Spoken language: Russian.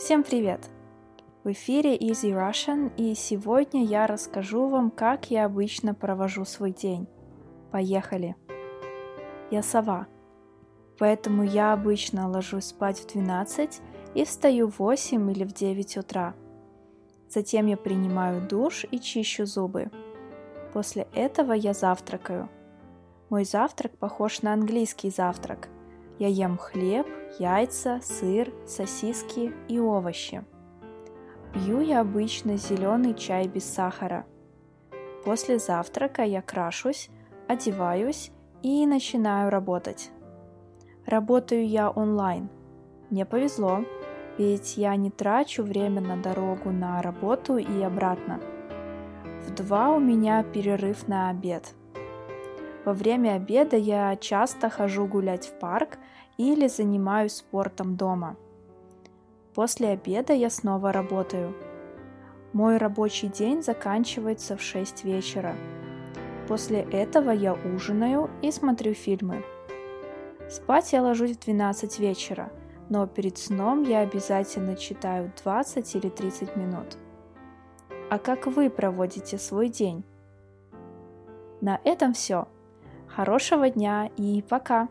Всем привет! В эфире Easy Russian, и сегодня я расскажу вам, как я обычно провожу свой день. Поехали! Я сова, поэтому я обычно ложусь спать в 12 и встаю в 8 или в 9 утра. Затем я принимаю душ и чищу зубы. После этого я завтракаю. Мой завтрак похож на английский завтрак. Я ем хлеб, яйца, сыр, сосиски и овощи. Пью я обычно зеленый чай без сахара. После завтрака я крашусь, одеваюсь и начинаю работать. Работаю я онлайн. Мне повезло, ведь я не трачу время на дорогу на работу и обратно. В два у меня перерыв на обед. Во время обеда я часто хожу гулять в парк или занимаюсь спортом дома. После обеда я снова работаю. Мой рабочий день заканчивается в 6 вечера. После этого я ужинаю и смотрю фильмы. Спать я ложусь в 12 вечера, но перед сном я обязательно читаю 20 или 30 минут. А как вы проводите свой день? На этом все. Хорошего дня и пока!